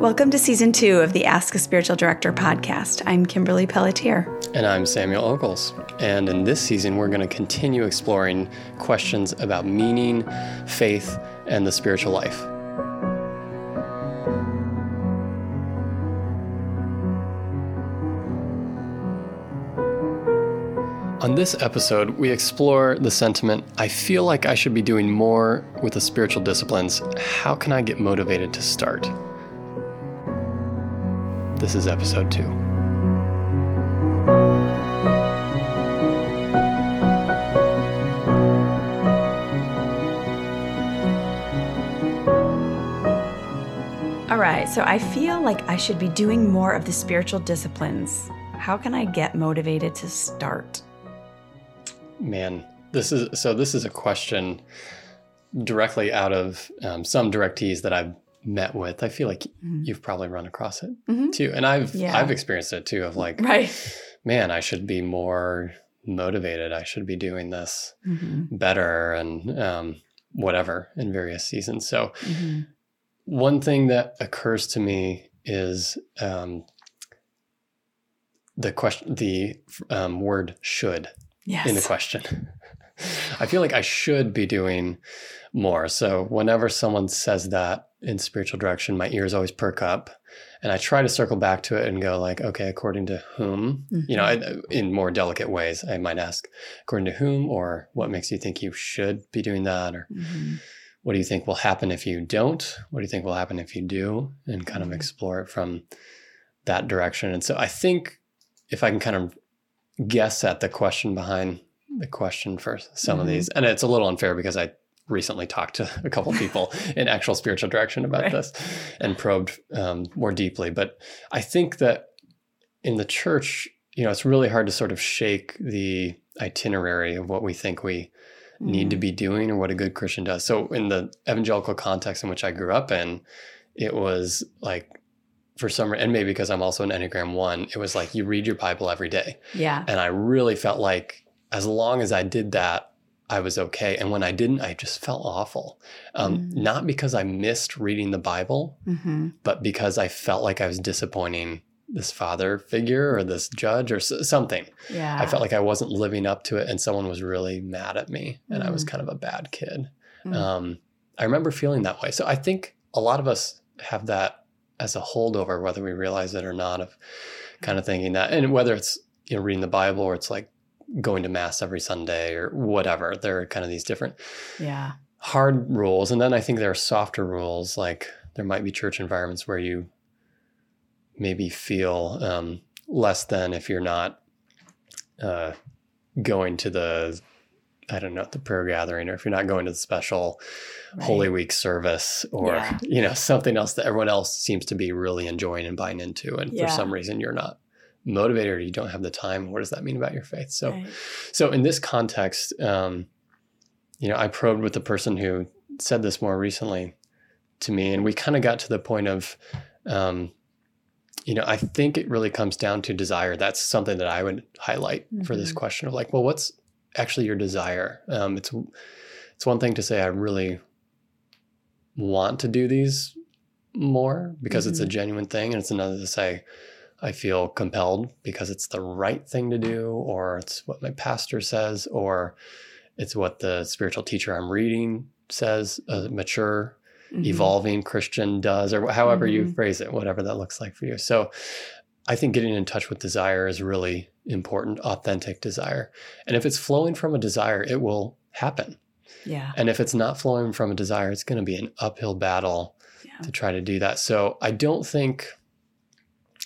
Welcome to season two of the Ask a Spiritual Director podcast. I'm Kimberly Pelletier. And I'm Samuel Ogles. And in this season, we're going to continue exploring questions about meaning, faith, and the spiritual life. On this episode, we explore the sentiment I feel like I should be doing more with the spiritual disciplines. How can I get motivated to start? This is episode two. All right, so I feel like I should be doing more of the spiritual disciplines. How can I get motivated to start? Man, this is so. This is a question directly out of um, some directees that I've met with. I feel like mm-hmm. you've probably run across it mm-hmm. too, and I've yeah. I've experienced it too. Of like, right, man, I should be more motivated. I should be doing this mm-hmm. better, and um, whatever in various seasons. So, mm-hmm. one thing that occurs to me is um, the question, the um, word "should." Yes. in the question. I feel like I should be doing more. So whenever someone says that in spiritual direction, my ears always perk up and I try to circle back to it and go like, okay, according to whom, mm-hmm. you know, mm-hmm. I, in more delicate ways, I might ask according to whom or what makes you think you should be doing that or mm-hmm. what do you think will happen if you don't? What do you think will happen if you do? And kind mm-hmm. of explore it from that direction. And so I think if I can kind of guess at the question behind the question for some mm-hmm. of these. And it's a little unfair because I recently talked to a couple people in actual spiritual direction about right. this and probed um, more deeply. But I think that in the church, you know, it's really hard to sort of shake the itinerary of what we think we mm. need to mm. be doing or what a good Christian does. So in the evangelical context in which I grew up in, it was like for some and maybe because I'm also an Enneagram one, it was like you read your Bible every day. Yeah. And I really felt like as long as I did that, I was okay. And when I didn't, I just felt awful. Um, mm. Not because I missed reading the Bible, mm-hmm. but because I felt like I was disappointing this father figure or this judge or something. Yeah. I felt like I wasn't living up to it and someone was really mad at me and mm. I was mm. kind of a bad kid. Mm. Um, I remember feeling that way. So I think a lot of us have that as a holdover, whether we realize it or not, of kind of thinking that, and whether it's you know reading the Bible or it's like going to mass every Sunday or whatever. There are kind of these different yeah hard rules, and then I think there are softer rules. Like there might be church environments where you maybe feel um, less than if you're not uh, going to the I don't know, the prayer gathering, or if you're not going to the special right. Holy Week service, or yeah. you know something else that everyone else seems to be really enjoying and buying into, and yeah. for some reason you're not motivated or you don't have the time. What does that mean about your faith? So, right. so in this context, um, you know, I probed with the person who said this more recently to me, and we kind of got to the point of. Um, you know, I think it really comes down to desire. That's something that I would highlight mm-hmm. for this mm-hmm. question of like, well, what's actually your desire. Um, it's it's one thing to say I really want to do these more because mm-hmm. it's a mm-hmm. genuine thing, and it's another to say I feel compelled because it's the right thing to do, or it's what my pastor says, or it's what the spiritual teacher I'm reading says, a mature, mm-hmm. evolving Christian does, or however mm-hmm. you phrase it, whatever that looks like for you. So I think getting in touch with desire is really important, authentic desire. And if it's flowing from a desire, it will happen. Yeah. And if it's not flowing from a desire, it's going to be an uphill battle yeah. to try to do that. So I don't think,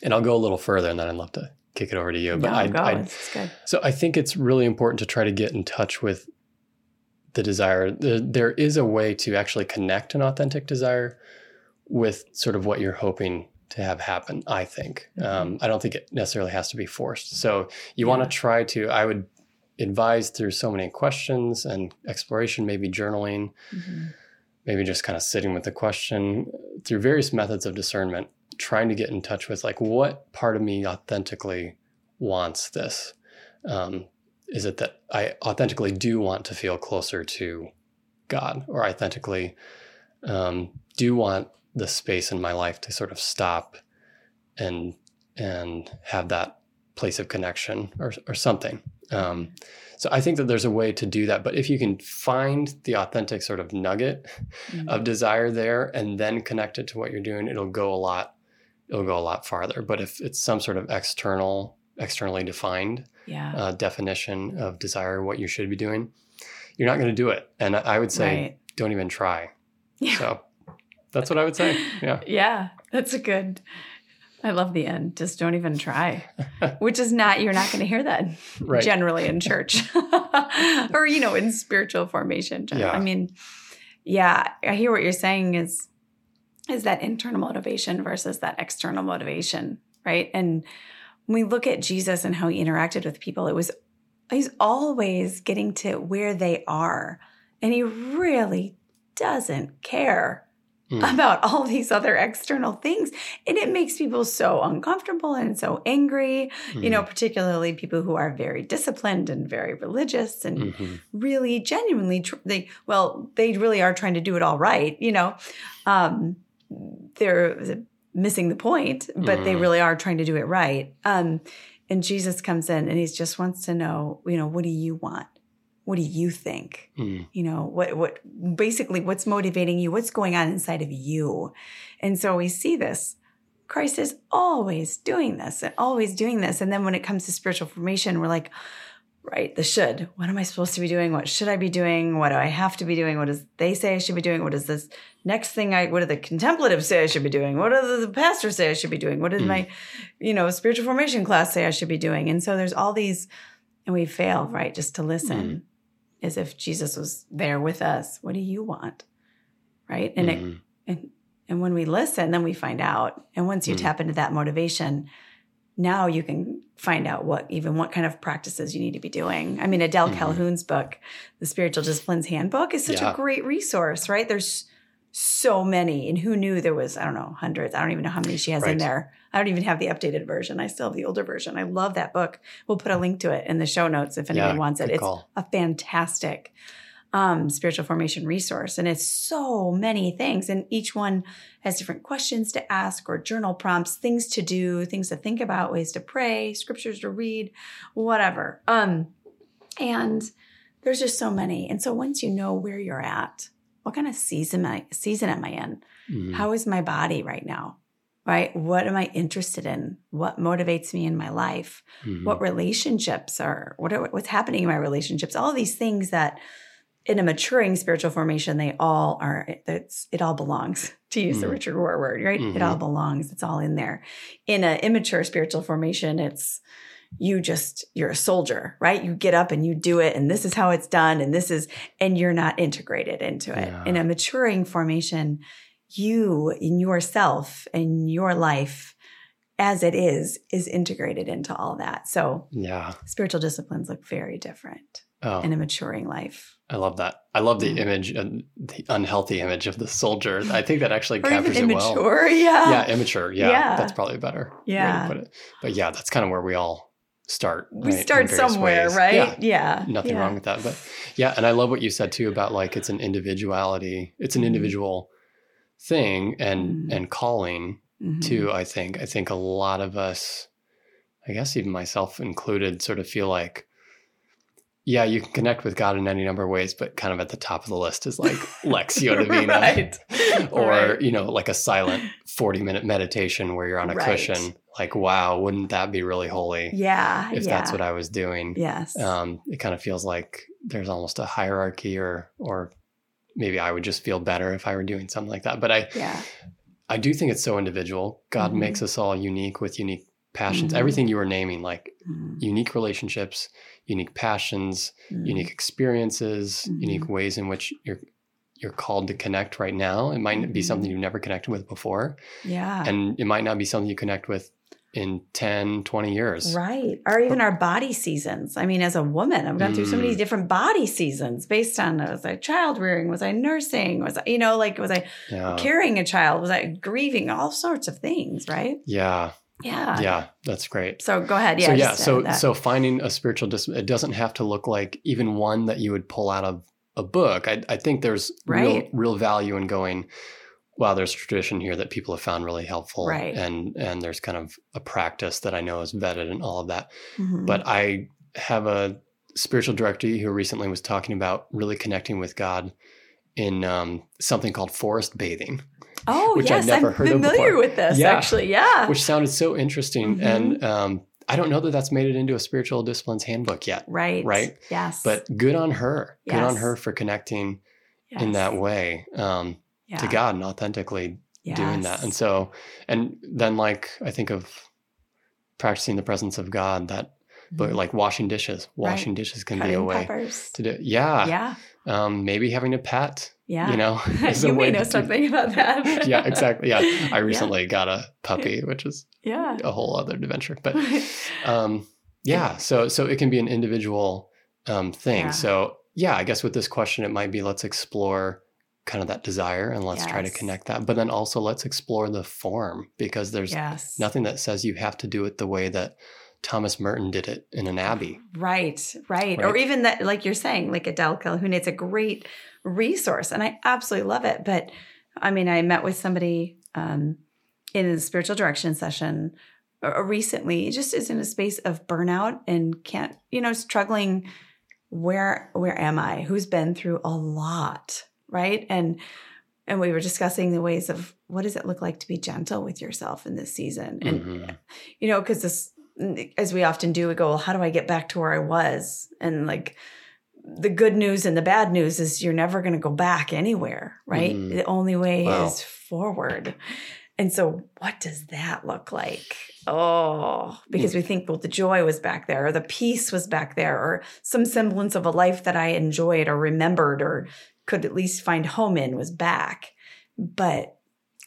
and I'll go a little further and then I'd love to kick it over to you. But no, I, go. I, so I think it's really important to try to get in touch with the desire. There is a way to actually connect an authentic desire with sort of what you're hoping to have happen. I think. Mm-hmm. Um, I don't think it necessarily has to be forced. So you yeah. want to try to. I would advise through so many questions and exploration, maybe journaling, mm-hmm. maybe just kind of sitting with the question through various methods of discernment, trying to get in touch with like what part of me authentically wants this. Um, is it that I authentically do want to feel closer to God or authentically um, do want the space in my life to sort of stop and and have that place of connection or or something. Um, so I think that there's a way to do that. But if you can find the authentic sort of nugget Mhm. of desire there and then connect it to what you're doing, it'll go a lot, it'll go a lot farther. But if it's some sort of external, externally defined yeah. uh, definition of desire, what you should be doing, you're not going to do it. And I I would say, right. don't even try. Yeah. So that's what I would say. Yeah. Yeah, that's a good. I love the end. Just don't even try. Which is not you're not going to hear that Right. generally in church or you know in spiritual formation. Yeah. I mean, yeah, I hear what you're saying is is that internal motivation versus that external motivation, right? And when we look at Jesus and how he interacted with people, it was he's always getting to where they are and he really doesn't care Mm. about all these other external things and it makes people so uncomfortable and so angry you know particularly people who are very disciplined and very religious and Mhm. really genuinely tr- they well they really are trying to do it all right you know um they're missing the point but they Mhm. really are trying to do it right um and jesus comes in and he just wants to know you know what do you want what do you think? Mm. you know what what basically what's motivating you? What's going on inside of you? And so we see this. Christ is always doing this and always doing this. And then when it comes to spiritual formation we're like right the should. What am i supposed to be doing? What should i be doing? What do i have to be doing? What does they say i should be doing? What is this next thing i what do the contemplatives say i should be doing? What do the pastors say i should be doing? What does Mm. my you know spiritual formation class say i should be doing? And so there's all these and we fail right just to listen as if jesus was there with us what do you want right and it Mhm. and and when we listen then we find out and once you Mm. tap into that motivation now you can find out what even what kind of practices you need to be doing i mean adele Mhm. calhoun's book the spiritual disciplines handbook is such Yeah. a great resource right there's so many and who knew there was i don't know hundreds i don't even know how many she has in there i don't even have the updated version i still have the older version i love that book we'll put a link to it in the show notes if anyone Yeah, wants it it's call. a fantastic um, spiritual formation resource. And it's so many things. And each one has different questions to ask or journal prompts, things to do, things to think about, ways to pray, scriptures to read, whatever. Um, and there's just so many. And so once you know where you're at, what kind of season am I, season am I in? Mhm. How is my body right now? Right? What am I interested in? What motivates me in my life? Mhm. what relationships are what are, what's happening in my relationships all these things that in a maturing spiritual formation they all are it's it all belongs to use the Mm. richard rohr word right it all belongs it's all in there in an immature spiritual formation it's you just you're a soldier right you get up and you do it and this is how it's done and this is and you're not integrated into it Yeah. in a maturing formation you in yourself and your life as it is is integrated into all that so Yeah. spiritual disciplines look very different Oh, in a maturing life I love that. I love the image, and the unhealthy image of the soldier. I think that actually captures it well. immature yeah Yeah, immature. Yeah, Yeah. that's probably better Yeah. way to put it. But yeah, that's kind of where we all start. we right, start somewhere ways. right Yeah, yeah nothing yeah. wrong with that. But yeah, and I love what you said too about like it's an individuality. It's an Mhm. individual thing and Mhm. and calling Mhm. too. I think. I think a lot of us, I guess even myself included, sort of feel like. Yeah, you can connect with God in any number of ways, but kind of at the top of the list is like Lectio Divina, right or Right. you know, like a silent forty-minute meditation where you're on a Right. cushion. Like, wow, wouldn't that be really holy yeah if yeah. that's what I was doing? yes Um, it kind of feels like there's almost a hierarchy, or or maybe I would just feel better if I were doing something like that. But I yeah I do think it's so individual. God Mhm. makes us all unique with unique passions. Mhm. Everything you were naming, like Mhm. unique relationships, unique passions, unique experiences, Mhm. unique ways in which you're you're called to connect right now. It might be something you've never connected with before, yeah and it might not be something you connect with in 10, 20 years. Right. Or even our body seasons. I mean, as a woman, I've gone through so many Mm. different body seasons based on was I child rearing? Was I nursing? Was I, you know, like was I Yeah. carrying a child? Was I grieving? All sorts of things, right? Yeah. Yeah. Yeah. That's great. So go ahead. Yeah. so yeah, so that. so finding a spiritual discipline, it doesn't have to look like even one that you would pull out of a book. I, I think there's real real value in going. Wow, there's a tradition here that people have found really helpful, Right. And and there's kind of a practice that I know is vetted and all of that. Mhm. But I have a spiritual director who recently was talking about really connecting with God in um, something called forest bathing, oh, which yes, never I'm heard familiar with this Yeah. actually. Yeah. which sounded so interesting. Mhm. And um, I don't know that that's made it into a spiritual disciplines handbook yet. right. right. Yes. But good on her. Good on her for connecting in that way um, yeah. to God and authentically doing that. And so, and then like I think of practicing the presence of God. That, but Mhm. like washing dishes. Washing dishes can be a way peppers. to do. Yeah. yeah. Um, maybe having a pet. Yeah. You know, you may know do- something about that. yeah, exactly. Yeah, I recently got a puppy, which is Yeah. a whole other adventure. But um, yeah, so so it can be an individual um, thing. Yeah. So yeah, I guess with this question, it might be let's explore kind of that desire and let's try to connect that. But then also let's explore the form because there's yes. nothing that says you have to do it the way that Thomas Merton did it in an abbey. Right, right, Right. Or even that, like you're saying, like Adele Calhoun, it's a great resource. And I absolutely love it. But I mean, I met with somebody um, in a spiritual direction session uh, recently, just is in a space of burnout and can't, you know, struggling. Where where am I? Who's been through a lot, right? And and we were discussing the ways of what does it look like to be gentle with yourself in this season, and Mhm. you know, because this, as we often do, we go, well, how do I get back to where I was? And like the good news and the bad news is you're never going to go back anywhere, right? Mhm. The only way Wow. is forward. And so, what does that look like? Oh, because we think, well, the joy was back there, or the peace was back there, or some semblance of a life that I enjoyed or remembered or could at least find home in was back. But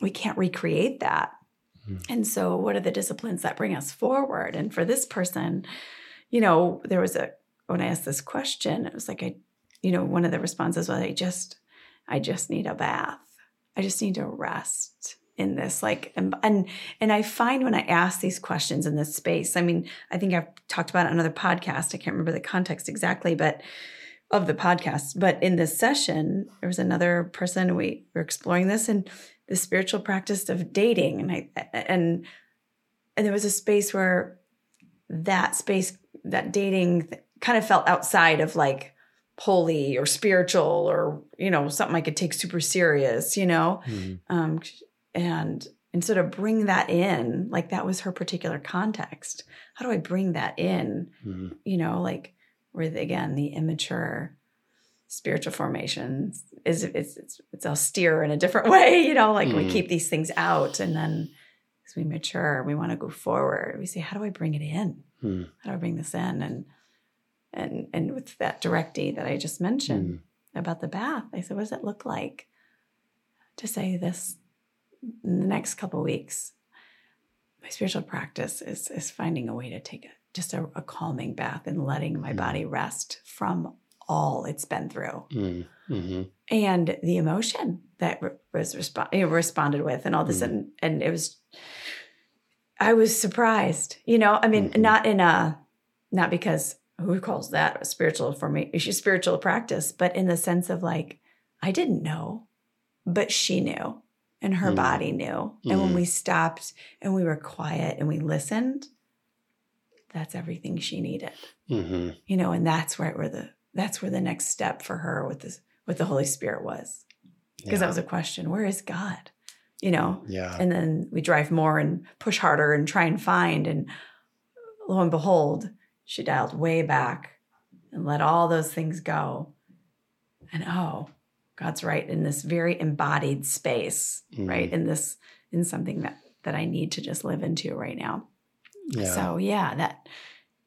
we can't recreate that. Mhm. And so, what are the disciplines that bring us forward? And for this person, you know, there was a, when I asked this question, it was like, I, you know, one of the responses was, I just, I just need a bath. I just need to rest in this like and and and I find when I ask these questions in this space, I mean, I think I've talked about it on another podcast. I can't remember the context exactly, but of the podcast. But in this session, there was another person we were exploring this and the spiritual practice of dating, and I and and there was a space where that space that dating kind of felt outside of like holy or spiritual or you know something I could take super serious, you know Mhm. um, and and sort of bring that in like that was her particular context how do i bring that in Mhm. you know like with again the immature spiritual formation is it's it's, it's austere in a different way you know like we Mm. keep these things out and then as we mature we want to go forward we say how do i bring it in Mhm. how do i bring this in and and and with that directee that i just mentioned about the bath. I said, what does it look like to say this in the next couple weeks? My spiritual practice is is finding a way to take a, just a, a calming bath and letting my Mm. body rest from all it's been through Mhm. Mhm. and the emotion that re- was respo- you know, responded with and all this Mm. and and it was i was surprised you know i mean Mhm. not in a not because who calls that a spiritual for me spiritual practice but in the sense of like i didn't know but she knew and her Mm. body knew and when Mm. we stopped and we were quiet and we listened that's everything she needed. Mhm. you know and that's where where the that's where the next step for her with this with the holy spirit was. Because that was a question where is god? You know? Yeah. and then we drive more and push harder and try and find and lo and behold she dialed way back and let all those things go. And oh god's right in this very embodied space Mm. right in this in something that that i need to just live into right now yeah. so yeah that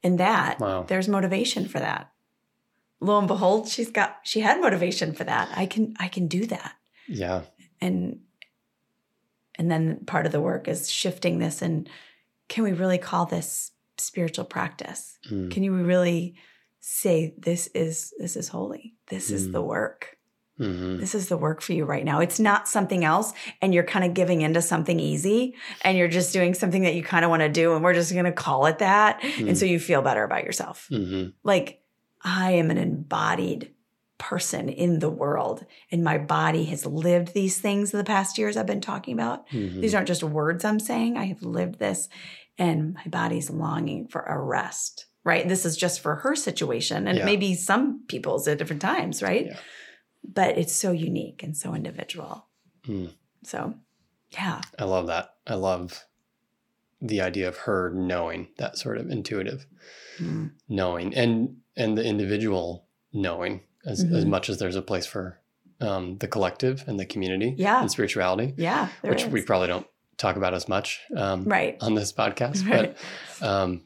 and that Wow. there's motivation for that lo and behold she's got she had motivation for that i can i can do that yeah. and and then part of the work is shifting this and can we really call this spiritual practice Mm. can you really say this is this is holy this is Mm. the work Mhm. this is the work for you right now it's not something else and you're kind of giving into something easy and you're just doing something that you kind of want to do and we're just going to call it that Mm. and so you feel better about yourself Mhm. like I am an embodied person in the world and my body has lived these things in the past years I've been talking about. Mhm. These aren't just words I'm saying. I have lived this and my body's longing for a rest, right? This is just for her situation and Yeah. maybe some people's at different times, right? Yeah. But it's so unique and so individual. Mm. So, yeah. I love that. I love the idea of her knowing that sort of intuitive Mm. knowing and and the individual knowing as, as Mhm. much as there's a place for um, the collective and the community Yeah. and spirituality, Yeah. which is. we probably don't talk about as much um, right. on this podcast. Right. But um,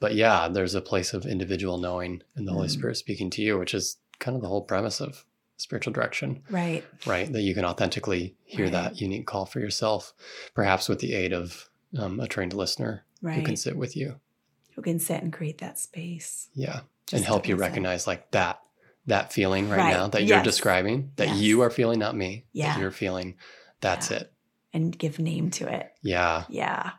but yeah, there's a place of individual knowing and the Holy Mhm. Spirit speaking to you, which is kind of the whole premise of spiritual direction, Right. right? That you can authentically hear Right. that unique call for yourself, perhaps with the aid of um, a trained listener Right. who can sit with you. Who can sit and create that space. Yeah. just and help you recognize like that that feeling right, Right. now that you're describing that Yes. you are feeling not me Yeah. you're feeling that's Yeah. it and give name to it. yeah Yeah.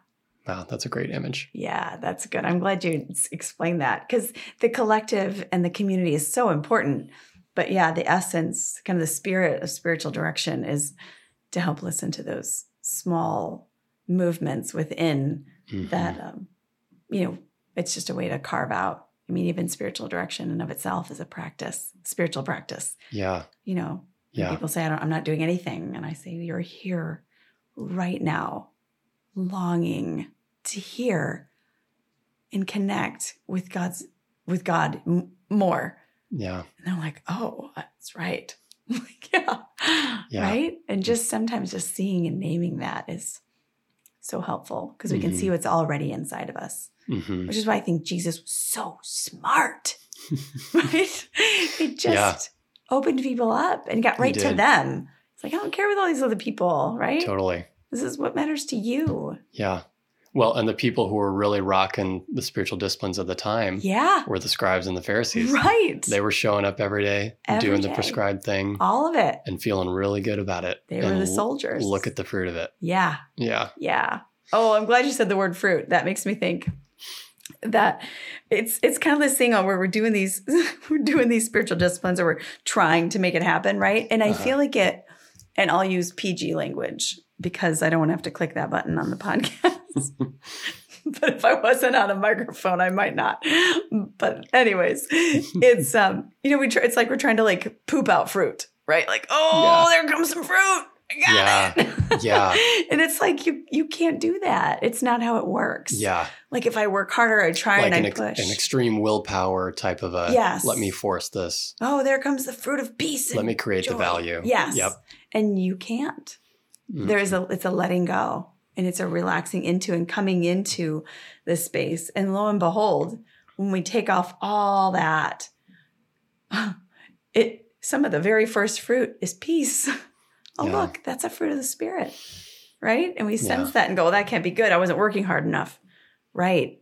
wow that's a great image Yeah, that's good. I'm glad you explained that because the collective and the community is so important. But yeah, the essence, kind of the spirit of spiritual direction is to help listen to those small movements within Mhm. that, um, you know, it's just a way to carve out. I mean, even spiritual direction in of itself is a practice, spiritual practice. yeah You know, yeah people say, I don't, I'm not doing anything. And I say, you're here right now, longing to hear and connect with God's, with God m- more. Yeah And they're like, oh, that's right. like, yeah. Yeah. Right. And just sometimes just seeing and naming that is so helpful because we can Mhm. see what's already inside of us, hmm which is why I think Jesus was so smart. right? He just Yeah. opened people up and got right to them. It's like, I don't care with all these other people, right? totally This is what matters to you. yeah well and the people who were really rocking the spiritual disciplines of the time Yeah. were the scribes and the pharisees Right. they were showing up every day Every doing the prescribed thing all of it. and feeling really good about it They were the l- soldiers. look at the fruit of it Yeah. yeah Yeah. Oh, I'm glad you said the word fruit. That makes me think that it's it's kind of this thing on where we're doing these we're doing these spiritual disciplines or we're trying to make it happen, right? And I Uh-huh. feel like it and I'll use PG language because I don't want to have to click that button on the podcast. but if I wasn't on a microphone, I might not. But anyways, it's um, you know, we try, it's like we're trying to like poop out fruit, right? Like, oh, there comes some fruit. I got Yeah. it. Yeah. and it's like you you can't do that. It's not how it works. yeah Like if I work harder, I try like and an, I ex- push. an extreme willpower type of a Yes. let me force this oh, there comes the fruit of peace. let me create the value Yes. yep And you can't. Mm. There's a it's a letting go and it's a relaxing into and coming into this space. And lo and behold, when we take off all that, it some of the very first fruit is peace. Oh, Yeah. look, that's a fruit of the spirit. Right? And we sense Yeah. that and go, well, that can't be good. I wasn't working hard enough. Right.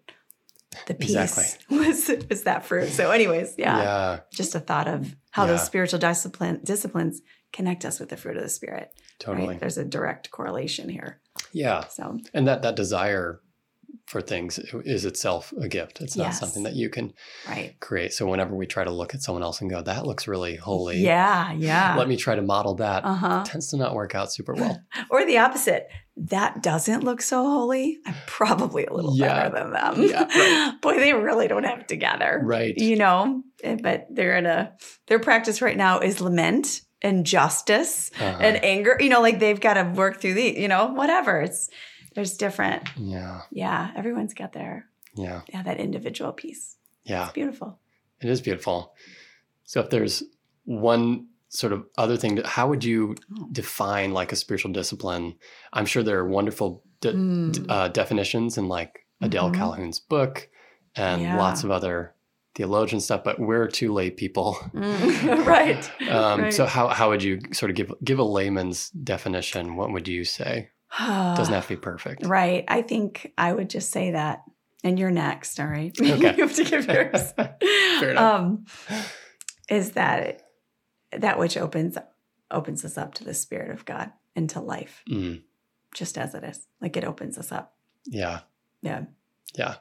The peace Exactly. was, was that fruit. So, anyways, yeah, yeah just a thought of how those spiritual discipline, disciplines connect us with the fruit of the spirit. totally Right? There's a direct correlation here. Yeah So, and that that desire for things is itself a gift it's not Yes. something that you can right. create so whenever we try to look at someone else and go that looks really holy Yeah. Yeah. let me try to model that uh huh. tends to not work out super well Or the opposite. That doesn't look so holy. I'm probably a little Yeah. better than them. Yeah, right. Boy, they really don't have it together. right You know, Eh, but they're in a, their practice right now is lament and justice Uh-huh. and anger. You know, like they've got to work through the, you know, whatever. It's, there's different. yeah Yeah. Everyone's got their, yeah yeah, that individual piece. yeah It's beautiful. It is beautiful. So if there's one sort of other thing, how would you Oh. define like a spiritual discipline? I'm sure there are wonderful de- Mm. d- uh, definitions in like Adele Mhm. Calhoun's book and Yeah. lots of other theologian stuff, but we're two lay people. Mm. right. Um, Right. So how, how would you sort of give give a layman's definition? What would you say? Doesn't have to be perfect. Right. I think I would just say that. And you're next, all right? Okay. you have to give yours. Fair enough. Um, is that that which opens opens us up to the Spirit of God and to life, Mm, just as it is. Like it opens us up. yeah, Yeah. yeah.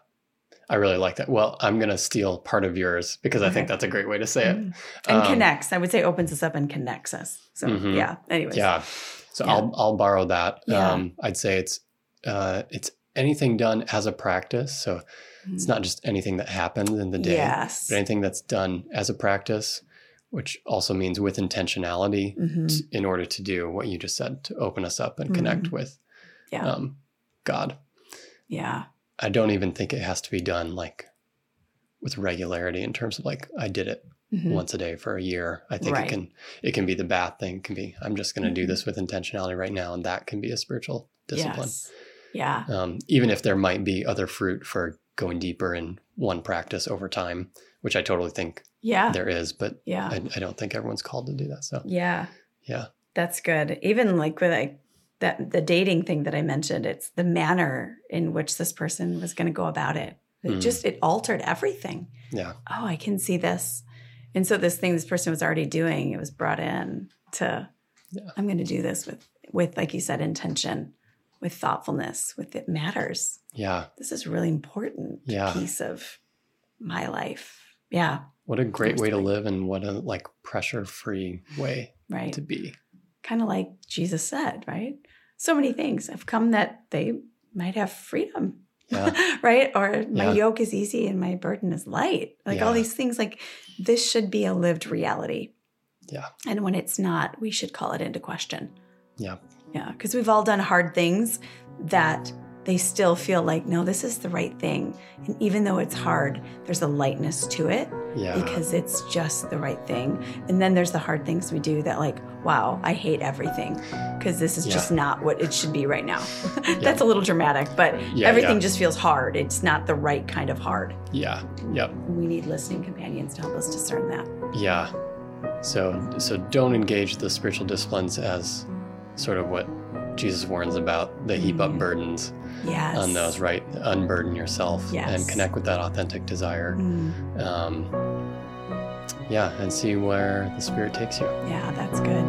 I really like that. Well, I'm going to steal part of yours because I think that's a great way to say it. Mm. And Um, connects. I would say opens us up and connects us. So Mhm. yeah. Anyways. Yeah. So Yeah. I'll I'll borrow that. Yeah. Um, I'd say it's uh, it's anything done as a practice. So it's not just anything that happens in the day, Yes. but anything that's done as a practice, which also means with intentionality Mhm. t- in order to do what you just said to open us up and connect Mhm. with Yeah. um, God. yeah. I don't even think it has to be done like with regularity in terms of like I did it Mhm. once a day for a year. I think Right. it can it can be the bath thing. It can be I'm just going to do Mhm. this with intentionality right now, and that can be a spiritual discipline. Yes. Yeah. Um, even if there might be other fruit for going deeper in one practice over time, which I totally think Yeah. there is, but Yeah. I, I don't think everyone's called to do that. So Yeah. yeah, That's good. Even like with like that the dating thing that I mentioned, it's the manner in which this person was going to go about it. It Mm. just it altered everything. yeah, Oh, I can see this. And so this thing this person was already doing, it was brought in to Yeah. I'm going to do this with with like you said intention, with thoughtfulness, with it matters. yeah. This is really important Yeah. piece of my life. Yeah, What a great way to live, and what a like pressure free way right. to be. Kind of like Jesus said, right? So many things have come that they might have freedom, Yeah. right? Or my Yeah. yoke is easy and my burden is light. Like all these things, like this should be a lived reality. Yeah. And when it's not, we should call it into question. Yeah. Yeah. Because we've all done hard things that they still feel like, no, this is the right thing. And even though it's hard, there's a lightness to it Yeah. because it's just the right thing. And then there's the hard things we do that, like, wow, I hate everything because this is Yeah. just not what it should be right now. That's a little dramatic, but everything just feels hard. It's not the right kind of hard. yeah. Yep. We need listening companions to help us discern that. Yeah. So so don't engage the spiritual disciplines as sort of what Jesus warns about. the heap up Mhm. burdens Yes. on those, right? Unburden yourself Yes. and connect with that authentic desire. Mm, Um, yeah, and see where the Spirit takes you. yeah, that's good.